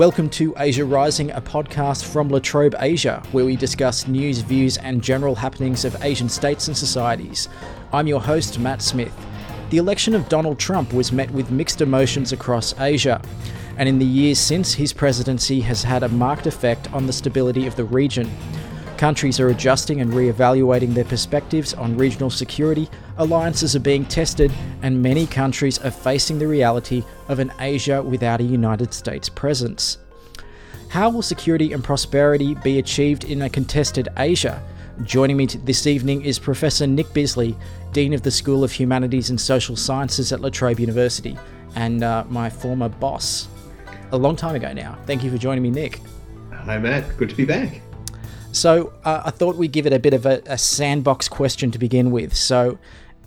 Welcome to Asia Rising, a podcast from La Trobe Asia, where we discuss news, views, and general happenings of Asian states and societies. I'm your host, Matt Smith. The election of Donald Trump was met with mixed emotions across Asia, and in the years since, his presidency has had a marked effect on the stability of the region. Countries are adjusting and re evaluating their perspectives on regional security, alliances are being tested, and many countries are facing the reality of an Asia without a United States presence. How will security and prosperity be achieved in a contested Asia? Joining me this evening is Professor Nick Bisley, Dean of the School of Humanities and Social Sciences at La Trobe University, and uh, my former boss. A long time ago now. Thank you for joining me, Nick. Hi, Matt. Good to be back. So uh, I thought we'd give it a bit of a, a sandbox question to begin with. So,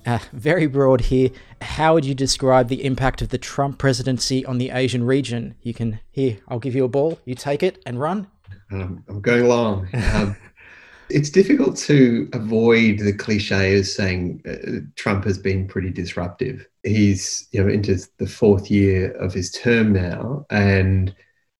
uh, very broad here. How would you describe the impact of the Trump presidency on the Asian region? You can here. I'll give you a ball. You take it and run. Um, I'm going along. Um, it's difficult to avoid the cliche of saying uh, Trump has been pretty disruptive. He's you know into the fourth year of his term now, and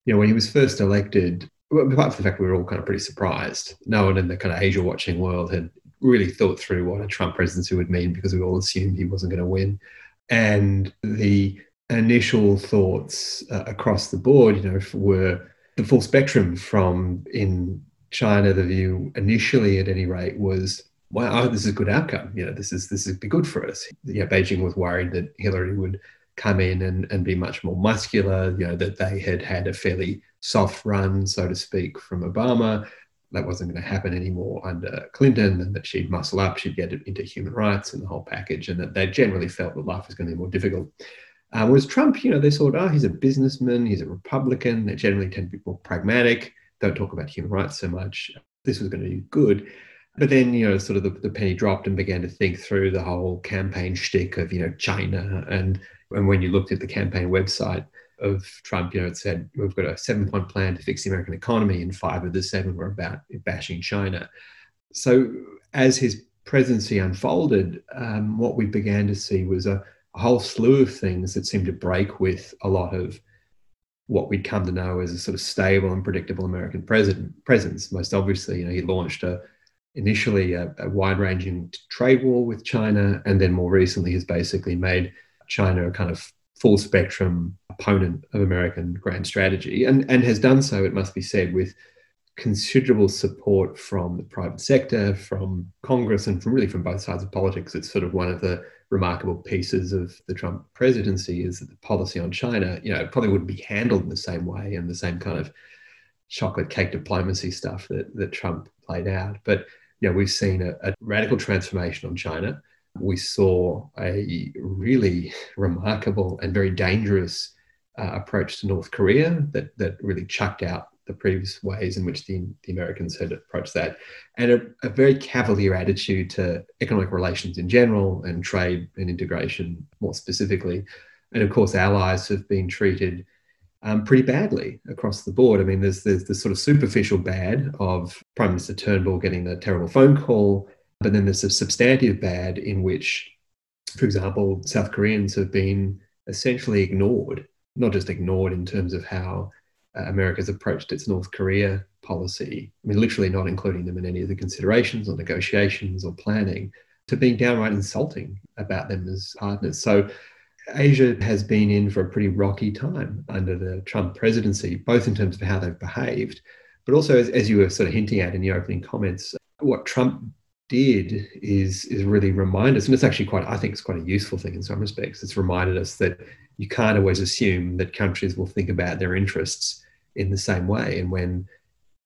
you know when he was first elected, apart from the fact we were all kind of pretty surprised, no one in the kind of Asia watching world had really thought through what a Trump presidency would mean because we all assumed he wasn't going to win. And the initial thoughts uh, across the board, you know, were the full spectrum from in China, the view initially at any rate was, wow, this is a good outcome. You know, this is this is be good for us. You know, Beijing was worried that Hillary would come in and, and be much more muscular, you know, that they had had a fairly soft run, so to speak, from Obama. That wasn't going to happen anymore under Clinton, and that she'd muscle up, she'd get into human rights and the whole package, and that they generally felt that life was going to be more difficult. Uh, whereas Trump, you know, they thought, oh, he's a businessman, he's a Republican. They generally tend to be more pragmatic, don't talk about human rights so much. This was going to be good. But then, you know, sort of the, the penny dropped and began to think through the whole campaign shtick of, you know, China. And, and when you looked at the campaign website, of Trump, you know, it said we've got a seven point plan to fix the American economy, and five of the seven were about bashing China. So as his presidency unfolded, um, what we began to see was a, a, whole slew of things that seemed to break with a lot of what we'd come to know as a sort of stable and predictable American president presence. Most obviously, you know, he launched a initially a, a wide-ranging trade war with China, and then more recently has basically made China a kind of full spectrum opponent of American grand strategy, and, and has done so, it must be said, with considerable support from the private sector, from Congress, and from really from both sides of politics. It's sort of one of the remarkable pieces of the Trump presidency is that the policy on China, you know, probably wouldn't be handled in the same way and the same kind of chocolate cake diplomacy stuff that, that Trump played out. But you know, we've seen a, a radical transformation on China we saw a really remarkable and very dangerous uh, approach to North Korea that, that really chucked out the previous ways in which the, the Americans had approached that, and a, a, very cavalier attitude to economic relations in general and trade and integration more specifically. And of course, allies have been treated um, pretty badly across the board. I mean, there's, there's the sort of superficial bad of Prime Minister Turnbull getting the terrible phone call but then there's a substantive bad in which, for example, South Koreans have been essentially ignored, not just ignored in terms of how uh, America's approached its North Korea policy, I mean, literally not including them in any of the considerations or negotiations or planning, to being downright insulting about them as partners. So Asia has been in for a pretty rocky time under the Trump presidency, both in terms of how they've behaved, but also, as, as you were sort of hinting at in your opening comments, what Trump did is is really remind us, and it's actually quite, I think it's quite a useful thing in some respects. It's reminded us that you can't always assume that countries will think about their interests in the same way. And when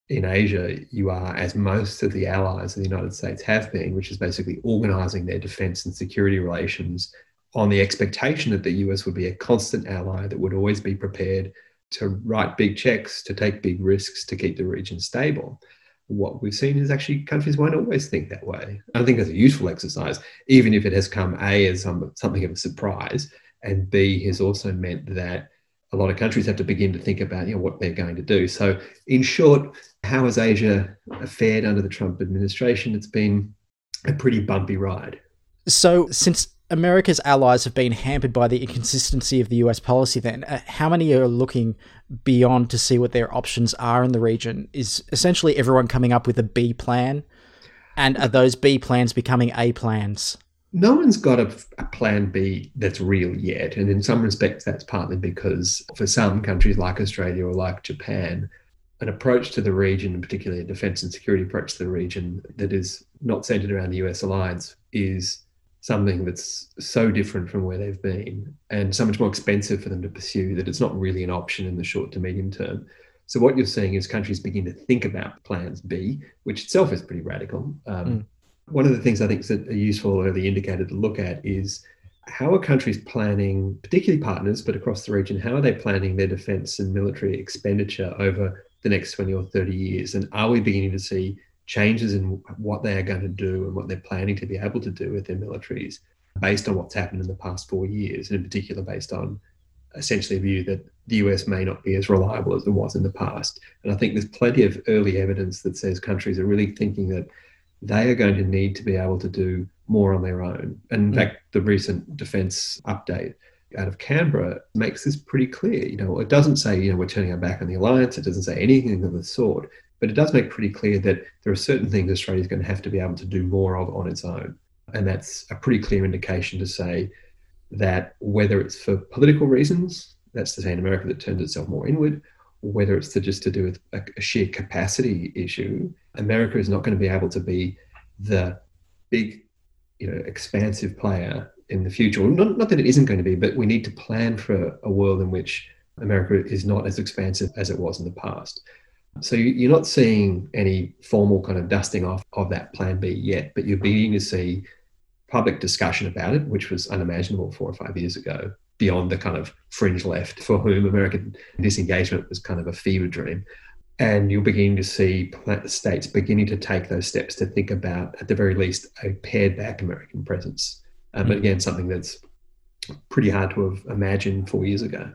in Asia, you are, as most of the allies of the United States have been, which is basically organizing their defense and security relations on the expectation that the US would be a constant ally that would always be prepared to write big checks, to take big risks, to keep the region stable what we've seen is actually countries won't always think that way. I think that's a useful exercise, even if it has come A as some, something of a surprise, and B has also meant that a lot of countries have to begin to think about you know what they're going to do. So, in short, how has Asia fared under the Trump administration? It's been a pretty bumpy ride. So, since America's allies have been hampered by the inconsistency of the US policy, then uh, how many are looking beyond to see what their options are in the region? Is essentially everyone coming up with a B plan? And are those B plans becoming A plans? No one's got a, a, plan B that's real yet. And in some respects, that's partly because for some countries like Australia or like Japan, an approach to the region, and particularly a defense and security approach to the region that is not centered around the US alliance, is something that's so different from where they've been and so much more expensive for them to pursue that it's not really an option in the short to medium term. So, what you're seeing is countries begin to think about plans B, which itself is pretty radical. Um, mm. One of the things I think is a useful early indicator to look at is how are countries planning, particularly partners, but across the region, how are they planning their defense and military expenditure over the next 20 or 30 years? And are we beginning to see changes in what they are going to do and what they're planning to be able to do with their militaries based on what's happened in the past four years, and in particular based on essentially a view that the US may not be as reliable as it was in the past. And I think there's plenty of early evidence that says countries are really thinking that they are going to need to be able to do more on their own. And in mm. fact, the recent defense update out of Canberra makes this pretty clear. You know, it doesn't say, you know, we're turning our back on the alliance. It doesn't say anything of the sort, but it does make pretty clear that there are certain things Australia is going to have to be able to do more of on its own. And that's a pretty clear indication to say that whether it's for political reasons, that's to say in America that turns itself more inward, whether it's to just to do with a, a sheer capacity issue, America is not going to be able to be the big, you know, expansive player in the future. Not, not that it isn't going to be, but we need to plan for a world in which America is not as expansive as it was in the past. So you're not seeing any formal kind of dusting off of that plan B yet, but you're beginning to see public discussion about it, which was unimaginable four or five years ago, beyond the kind of fringe left for whom American disengagement was kind of a fever dream. And you're beginning to see states beginning to take those steps to think about, at the very least, a pared back American presence. Um, mm-hmm. But again, something that's pretty hard to have imagined four years ago.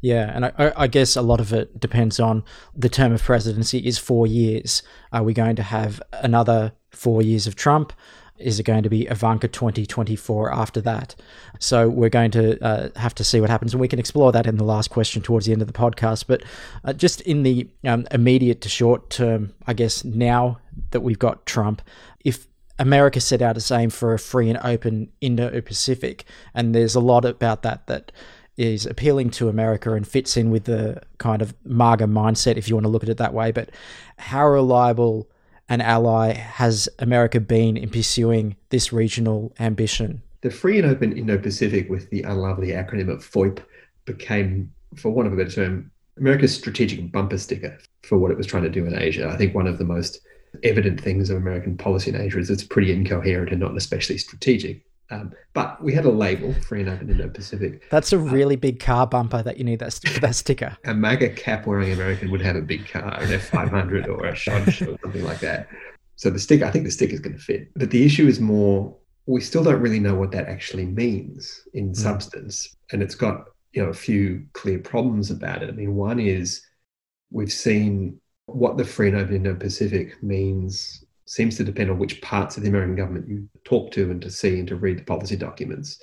Yeah, and I, I, guess a lot of it depends on the term of presidency is four years. Are we going to have another four years of Trump? Is it going to be Ivanka 2024 after that? So we're going to uh, have to see what happens, and we can explore that in the last question towards the end of the podcast. But uh, just in the um, immediate to short term, I guess now that we've got Trump, if America set out its aim for a free and open Indo-Pacific, and there's a lot about that that is appealing to America and fits in with the kind of MAGA mindset, if you want to look at it that way. But how reliable an ally has America been in pursuing this regional ambition? The Free and Open Indo Pacific, with the unlovely acronym of FOIP, became, for want of a better term, America's strategic bumper sticker for what it was trying to do in Asia. I think one of the most evident things of American policy in Asia is it's pretty incoherent and not especially strategic. Um, but we had a label, Free and Open Indo-Pacific. That's a uh, really uh, big car bumper that you need that, that sticker. A MAGA cap wearing American would have a big car, an F500 or a Dodge or something like that. So the sticker, I think the sticker is going to fit. But the issue is more, we still don't really know what that actually means in mm. substance. And it's got, you know, a few clear problems about it. I mean, one is we've seen what the Free and Open Indo-Pacific means seems to depend on which parts of the American government you talk to and to see and to read the policy documents.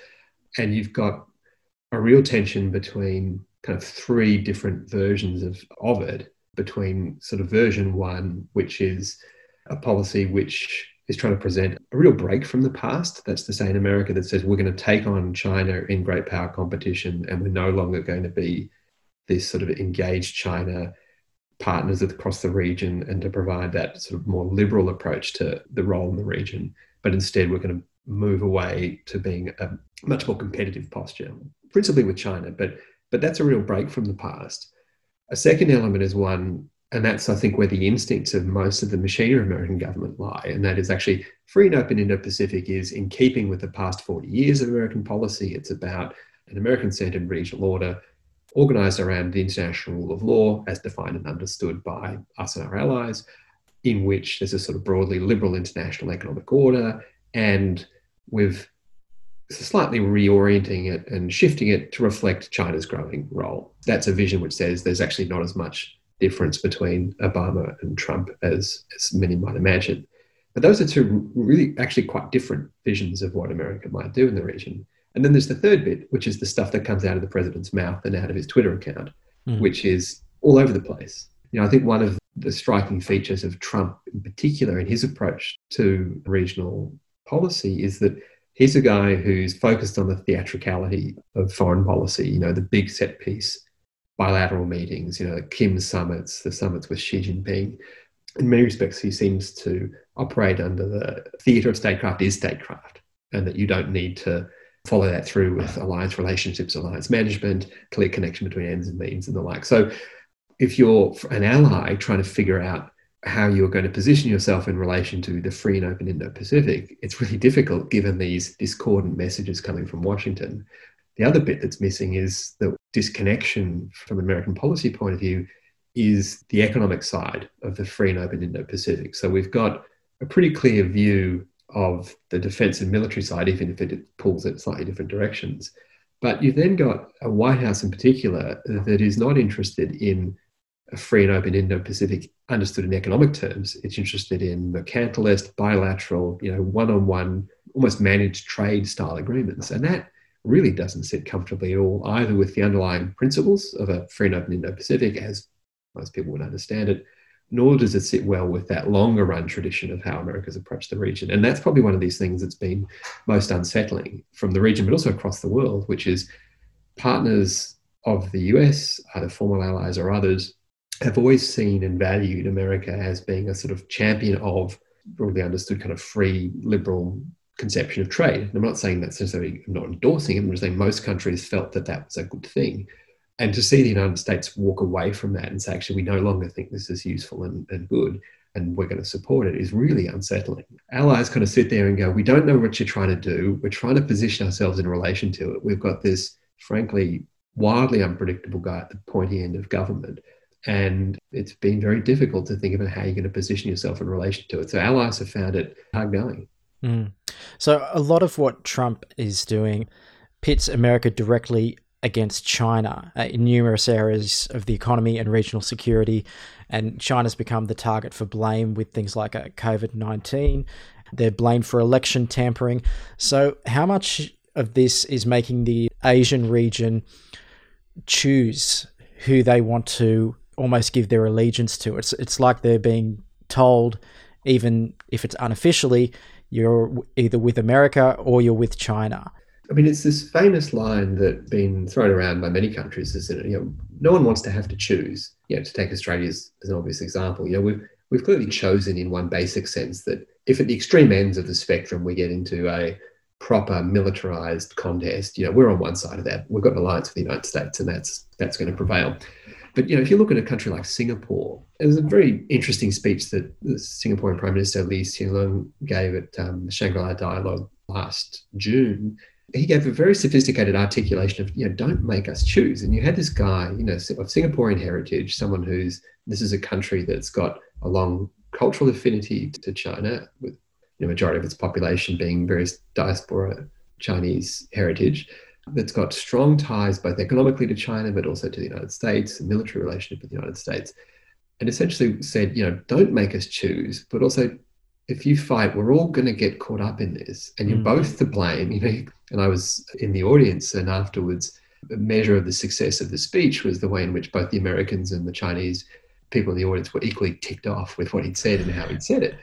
And you've got a real tension between kind of three different versions of, of it, between sort of version one, which is a policy which is trying to present a real break from the past. That's to say, in America, that says we're going to take on China in great power competition and we're no longer going to be this sort of engaged China partners across the region and to provide that sort of more liberal approach to the role in the region. But instead, we're going to move away to being a much more competitive posture, principally with China. But but that's a real break from the past. A second element is one, and that's I think where the instincts of most of the machinery of American government lie, and that is actually free and open Indo-Pacific is in keeping with the past 40 years of American policy. It's about an American-centered regional order organized around the international rule of law as defined and understood by us and our allies, in which there's a sort of broadly liberal international economic order, and with slightly reorienting it and shifting it to reflect China's growing role. That's a vision which says there's actually not as much difference between Obama and Trump as, as many might imagine. But those are two really actually quite different visions of what America might do in the region. And then there's the third bit, which is the stuff that comes out of the president's mouth and out of his Twitter account, mm. which is all over the place. You know, I think one of the striking features of Trump in particular in his approach to regional policy is that he's a guy who's focused on the theatricality of foreign policy, you know, the big set piece bilateral meetings, you know, the Kim summits, the summits with Xi Jinping. In many respects, he seems to operate under the theatre of statecraft is statecraft, and that you don't need to follow that through with alliance relationships, alliance management, clear connection between ends and means, and the like. So, if you're an ally trying to figure out how you're going to position yourself in relation to the free and open Indo Pacific, it's really difficult given these discordant messages coming from Washington. The other bit that's missing is the disconnection from an American policy point of view is the economic side of the free and open Indo Pacific. So we've got a pretty clear view of the defense and military side, even if it pulls in slightly different directions. But you've then got a White House in particular that is not interested in a free and open Indo-Pacific understood in economic terms. It's interested in mercantilist, bilateral, you know, one-on-one, almost managed trade style agreements. And that really doesn't sit comfortably at all, either with the underlying principles of a free and open Indo-Pacific, as most people would understand it, nor does it sit well with that longer run tradition of how America's approached the region. And that's probably one of these things that's been most unsettling from the region, but also across the world, which is partners of the US, either former allies or others, have always seen and valued America as being a sort of champion of broadly understood kind of free liberal conception of trade. And I'm not saying that's necessarily, I'm not endorsing it, I'm just saying most countries felt that that was a good thing. And to see the United States walk away from that and say, actually, we no longer think this is useful and, and good, and we're going to support it is really unsettling. Allies kind of sit there and go, we don't know what you're trying to do. We're trying to position ourselves in relation to it. We've got this, frankly, wildly unpredictable guy at the pointy end of government and it's been very difficult to think about how you're going to position yourself in relation to it. So allies have found it hard going. Mm. So a lot of what Trump is doing pits America directly against China uh, in numerous areas of the economy and regional security. And China's become the target for blame with things like uh, COVID 19. They're blamed for election tampering. So, how much of this is making the Asian region choose who they want to almost give their allegiance to. It's it's like they're being told, even if it's unofficially, you're either with America or you're with China. I mean, it's this famous line that's been thrown around by many countries, is that you know no one wants to have to choose. You know, to take Australia as, as an obvious example, you know we've we've clearly chosen in one basic sense that if at the extreme ends of the spectrum we get into a proper militarized contest, you know, we're on one side of that. We've got an alliance with the United States, and that's that's going to prevail. But you know, if you look at a country like Singapore, it was a very interesting speech that the Singaporean Prime Minister Lee Hsien Loong gave at um, the Shangri-La Dialogue last June. He gave a very sophisticated articulation of, you know, don't make us choose. And you had this guy, you know, of Singaporean heritage, someone who's this is a country that's got a long cultural affinity to China, with the majority of its population being various diaspora Chinese heritage that's got strong ties both economically to China, but also to the United States, a military relationship with the United States, and essentially said, you know, don't make us choose, but also if you fight, we're all going to get caught up in this, and you're mm. both to blame. You know, and I was in the audience, and afterwards, a measure of the success of the speech was the way in which both the Americans and the Chinese people in the audience were equally ticked off with what he'd said and how he'd said it.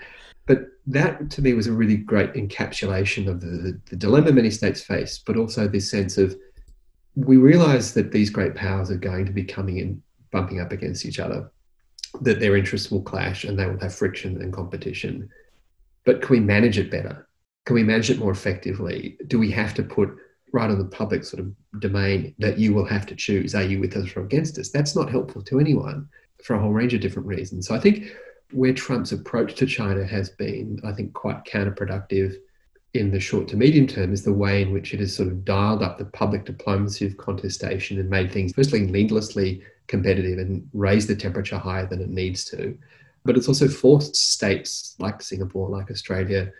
But that to me was a really great encapsulation of the, the, the dilemma many states face, but also this sense of we realize that these great powers are going to be coming in, bumping up against each other, that their interests will clash and they will have friction and competition. But can we manage it better? Can we manage it more effectively? Do we have to put right on the public sort of domain that you will have to choose are you with us or against us? That's not helpful to anyone for a whole range of different reasons. So I think where Trump's approach to China has been, I think, quite counterproductive in the short to medium term is the way in which it has sort of dialed up the public diplomacy of contestation and made things, firstly, needlessly competitive and raised the temperature higher than it needs to. But it's also forced states like Singapore, like Australia,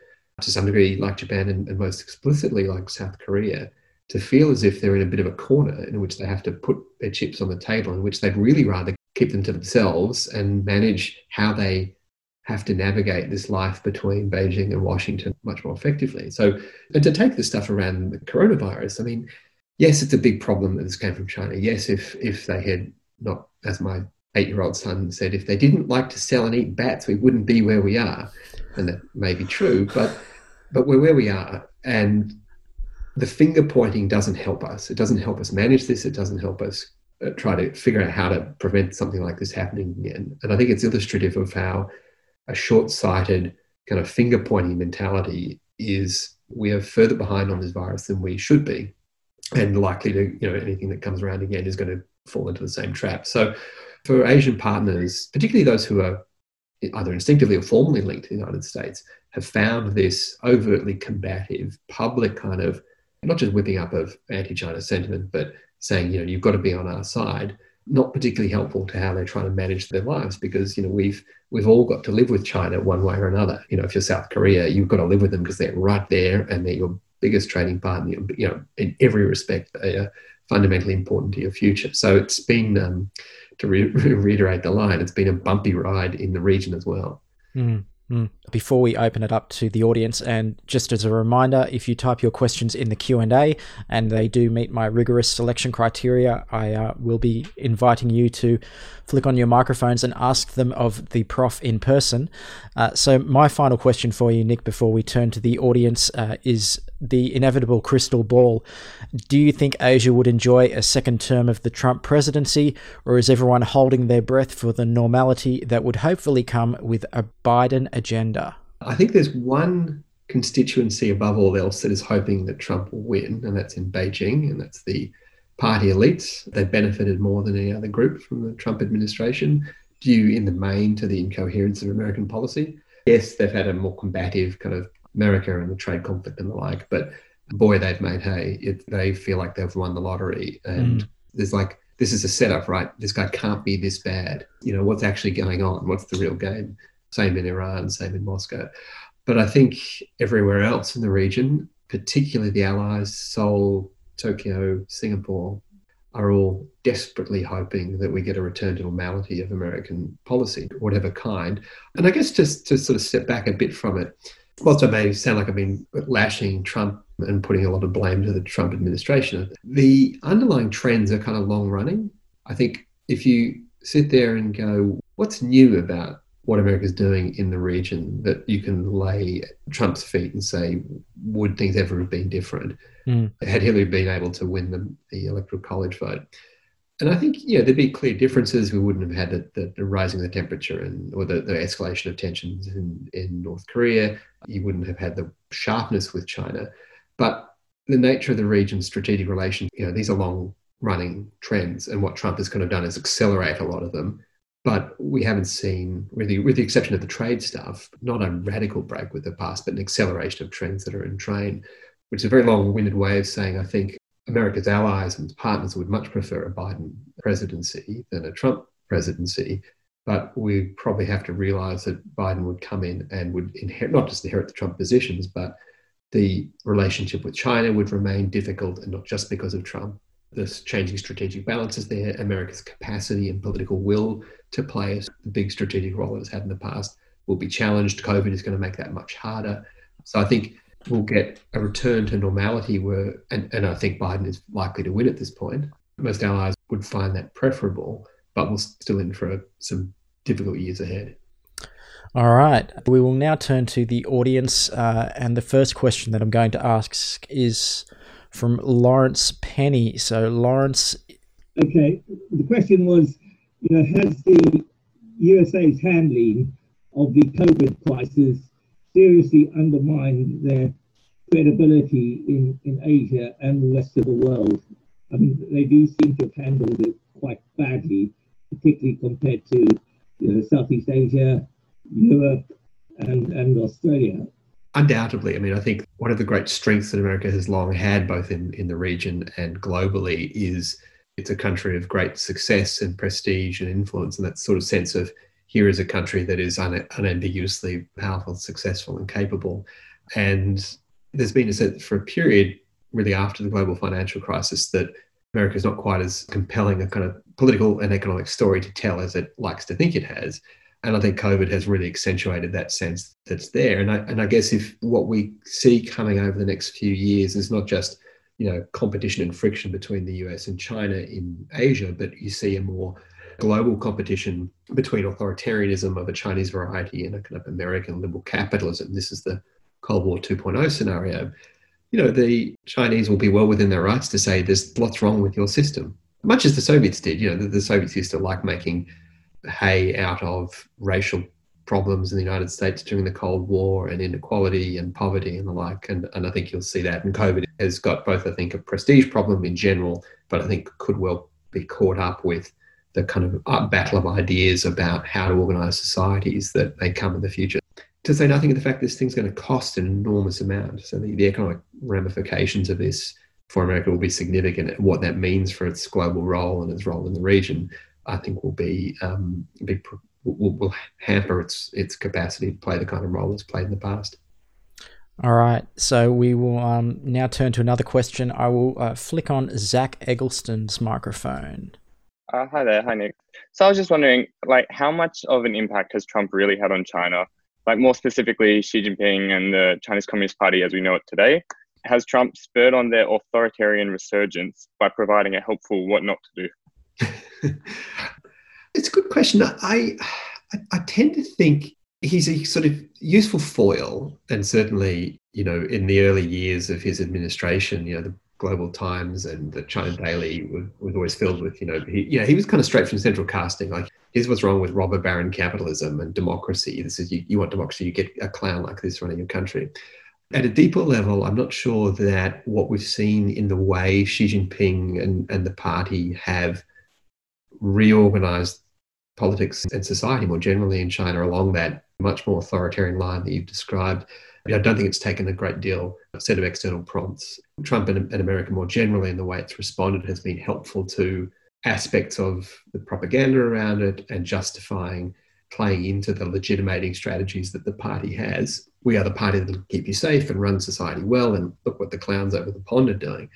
to some degree, like Japan, and, and most explicitly, like South Korea, to feel as if they're in a bit of a corner in which they have to put their chips on the table, in which they'd really rather keep them to themselves and manage how they have to navigate this life between Beijing and Washington much more effectively. So, and to take the stuff around the coronavirus, I mean, yes, it's a big problem that this came from China. Yes, if if they had not, as my eight-year-old son said, if they didn't like to sell and eat bats, we wouldn't be where we are, and that may be true, but but we're where we are, and the finger pointing doesn't help us. It doesn't help us manage this. It doesn't help us uh, try to figure out how to prevent something like this happening again. And I think it's illustrative of how a short-sighted kind of finger pointing mentality is we are further behind on this virus than we should be and likely to you know anything that comes around again is going to fall into the same trap so for asian partners particularly those who are either instinctively or formally linked to the united states have found this overtly combative public kind of not just whipping up of anti-china sentiment but saying you know you've got to be on our side not particularly helpful to how they're trying to manage their lives because you know we've we've all got to live with China one way or another. You know, if you're South Korea, you've got to live with them because they're right there and they're your biggest trading partner. You know, in every respect, they are fundamentally important to your future. So it's been, um, to re- reiterate the line, it's been a bumpy ride in the region as well. Mm. Mm. Before we open it up to the audience, and just as a reminder, if you type your questions in the Q and A, and they do meet my rigorous selection criteria, I uh, will be inviting you to flick on your microphones and ask them of the prof in person. Uh, so, my final question for you, Nick, before we turn to the audience, uh, is the inevitable crystal ball. Do you think Asia would enjoy a second term of the Trump presidency, or is everyone holding their breath for the normality that would hopefully come with a Biden agenda? I think there's one constituency above all else that is hoping that Trump will win, and that's in Beijing, and that's the party elites. They've benefited more than any other group from the Trump administration, due in the main to the incoherence of American policy. Yes, they've had a more combative kind of America and the trade conflict and the like. But boy, they've made hay. It, they feel like they've won the lottery. And mm. there's like, this is a setup, right? This guy can't be this bad. You know, what's actually going on? What's the real game? Same in Iran, same in Moscow. But I think everywhere else in the region, particularly the allies, Seoul, Tokyo, Singapore, are all desperately hoping that we get a return to normality of American policy, whatever kind. And I guess just to sort of step back a bit from it, whilst I may sound like I've been lashing Trump and putting a lot of blame to the Trump administration, the underlying trends are kind of long running. I think if you sit there and go, what's new about what America's doing in the region that you can lay Trump's feet and say, would things ever have been different mm. had Hillary been able to win the, the electoral college vote? And I think, yeah, there'd be clear differences. We wouldn't have had the, the, the rising of the temperature and or the, the escalation of tensions in, in North Korea. You wouldn't have had the sharpness with China. But the nature of the region's strategic relations, you know, these are long running trends. And what Trump has kind of done is accelerate a lot of them. But we haven't seen, really, with the exception of the trade stuff, not a radical break with the past, but an acceleration of trends that are in train, which is a very long winded way of saying I think America's allies and partners would much prefer a Biden presidency than a Trump presidency. But we probably have to realize that Biden would come in and would inherit, not just inherit the Trump positions, but the relationship with China would remain difficult, and not just because of Trump. There's changing strategic balances there. America's capacity and political will to play a big strategic role it's had in the past will be challenged. COVID is going to make that much harder. So I think we'll get a return to normality where, and, and I think Biden is likely to win at this point. Most allies would find that preferable, but we're still in for some difficult years ahead. All right. We will now turn to the audience. Uh, and the first question that I'm going to ask is from Lawrence Penny. So, Lawrence. Okay. The question was you know, has the USA's handling of the COVID crisis seriously undermined their credibility in, in Asia and the rest of the world. I mean, they do seem to have handled it quite badly, particularly compared to you know, Southeast Asia, Europe, and, and Australia. Undoubtedly. I mean, I think one of the great strengths that America has long had, both in, in the region and globally, is it's a country of great success and prestige and influence, and that sort of sense of here is a country that is un- unambiguously powerful, successful, and capable. And there's been a sense for a period, really after the global financial crisis, that America is not quite as compelling a kind of political and economic story to tell as it likes to think it has. And I think COVID has really accentuated that sense that's there. And I, and I guess if what we see coming over the next few years is not just you know competition and friction between the US and China in Asia, but you see a more global competition between authoritarianism of a Chinese variety and a kind of American liberal capitalism. This is the Cold War 2.0 scenario. You know, the Chinese will be well within their rights to say there's lots wrong with your system, much as the Soviets did. You know, the, the Soviets used to like making hay out of racial problems in the United States during the Cold War and inequality and poverty and the like. And, and I think you'll see that. And COVID has got both, I think, a prestige problem in general, but I think could well be caught up with the kind of uh, battle of ideas about how to organize societies that may come in the future. To say nothing of the fact this thing's going to cost an enormous amount. So the, the economic ramifications of this for America will be significant. And what that means for its global role and its role in the region, I think, will be um, be will, will hamper its its capacity to play the kind of role it's played in the past. All right, so we will um, now turn to another question. I will uh, flick on Zach Eggleston's microphone. Uh, hi there, hi Nick. So I was just wondering, like, how much of an impact has Trump really had on China? Like, more specifically, Xi Jinping and the Chinese Communist Party as we know it today. Has Trump spurred on their authoritarian resurgence by providing a helpful what not to do? it's a good question. I, I, I tend to think he's a sort of useful foil, and certainly, you know, in the early years of his administration, you know, the Global Times and the China Daily was, was always filled with, you know, he, yeah, he was kind of straight from central casting. Like, here's what's wrong with robber baron capitalism and democracy. This is you, you want democracy, you get a clown like this running your country. At a deeper level, I'm not sure that what we've seen in the way Xi Jinping and, and the party have reorganized politics and society more generally in China along that much more authoritarian line that you've described. I don't think it's taken a great deal a set of external prompts. Trump and, and America more generally, in the way it's responded, has been helpful to aspects of the propaganda around it and justifying playing into the legitimating strategies that the party has. We are the party that will keep you safe and run society well, and look what the clowns over the pond are doing.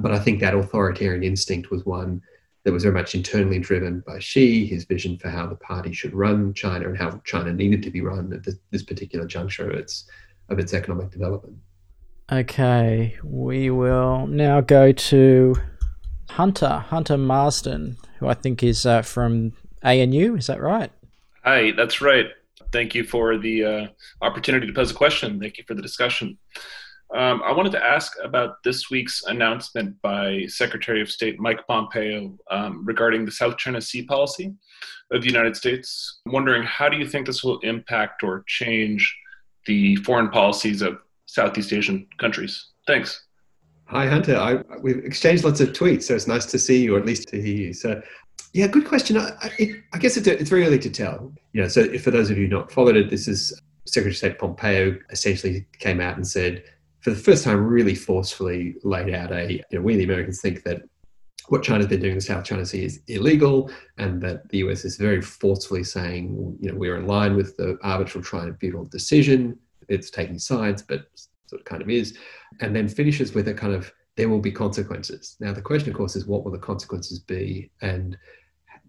But I think that authoritarian instinct was one that was very much internally driven by Xi, his vision for how the party should run China and how China needed to be run at this, this particular juncture of its of its economic development. Okay, we will now go to Hunter, Hunter Marsden, who I think is uh, from ANU. Is that right? Hi, that's right. Thank you for the uh, opportunity to pose a question. Thank you for the discussion. Um, I wanted to ask about this week's announcement by Secretary of State Mike Pompeo um, regarding the South China Sea policy of the United States. I'm wondering how do you think this will impact or change the foreign policies of Southeast Asian countries? Thanks. Hi, Hunter. I, we've exchanged lots of tweets, so it's nice to see you, or at least to hear you. So, yeah, good question. I, I guess it's, it's very early to tell. You know, so for those of you not followed it, this is Secretary of State Pompeo essentially came out and said, for the first time, really forcefully laid out a, you know, we the Americans think that what China's been doing in the South China Sea is illegal, and that the US is very forcefully saying, you know, we're in line with the arbitral tribunal decision. It's taking sides, but sort of kind of is, and then finishes with a kind of there will be consequences. Now the question, of course, is what will the consequences be, and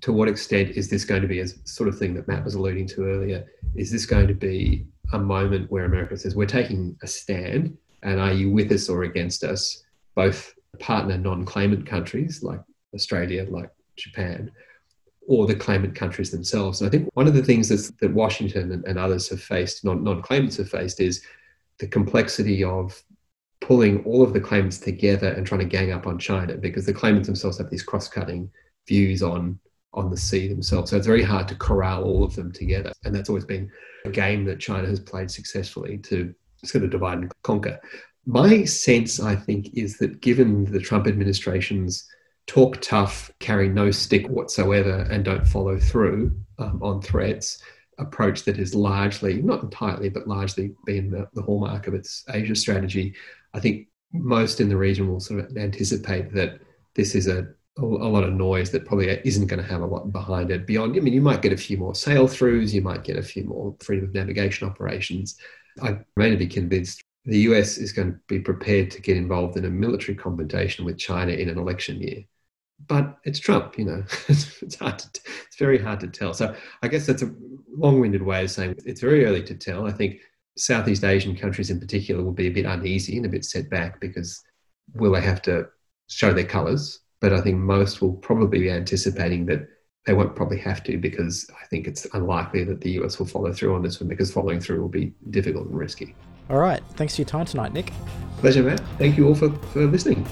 to what extent is this going to be a sort of thing that Matt was alluding to earlier? Is this going to be a moment where America says we're taking a stand, and are you with us or against us, both partner non-claimant countries like Australia, like Japan, or the claimant countries themselves. And I think one of the things that Washington and, and others have faced, non-claimants have faced, is the complexity of pulling all of the claimants together and trying to gang up on China because the claimants themselves have these cross-cutting views on on the sea themselves. So it's very hard to corral all of them together. And that's always been a game that China has played successfully to sort of divide and conquer. My sense, I think, is that given the Trump administration's talk tough, carry no stick whatsoever, and don't follow through um, on threats approach that has largely, not entirely, but largely been the, the hallmark of its Asia strategy, I think most in the region will sort of anticipate that this is a a lot of noise that probably isn't going to have a lot behind it beyond. I mean, you might get a few more sail throughs, you might get a few more freedom of navigation operations. I remain to be convinced the US is going to be prepared to get involved in a military confrontation with China in an election year. But it's Trump, you know. it's hard to, it's very hard to tell. So I guess that's a long-winded way of saying it's very early to tell. I think Southeast Asian countries in particular will be a bit uneasy and a bit set back because will they have to show their colours? But I think most will probably be anticipating that they won't probably have to because I think it's unlikely that the US will follow through on this one because following through will be difficult and risky. All right. Thanks for your time tonight, Nick. Pleasure, Matt. Thank you all for, for listening.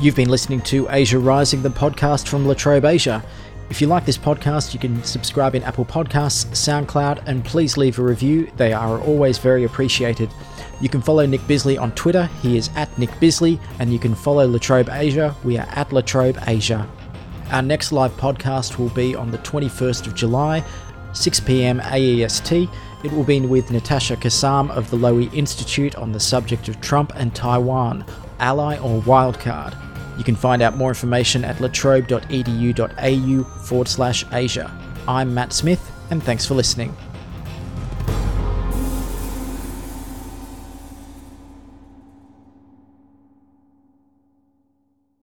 You've been listening to Asia Rising, the podcast from La Trobe Asia. If you like this podcast, you can subscribe in Apple Podcasts, SoundCloud, and please leave a review. They are always very appreciated. You can follow Nick Bisley on Twitter. He is at Nick Bisley, and you can follow La Trobe Asia. We are at Latrobe Asia. Our next live podcast will be on the 21st of July, 6 pm AEST. It will be with Natasha Kassam of the Lowy Institute on the subject of Trump and Taiwan, ally or wildcard. You can find out more information at latrobe.edu.au forward slash Asia. I'm Matt Smith, and thanks for listening.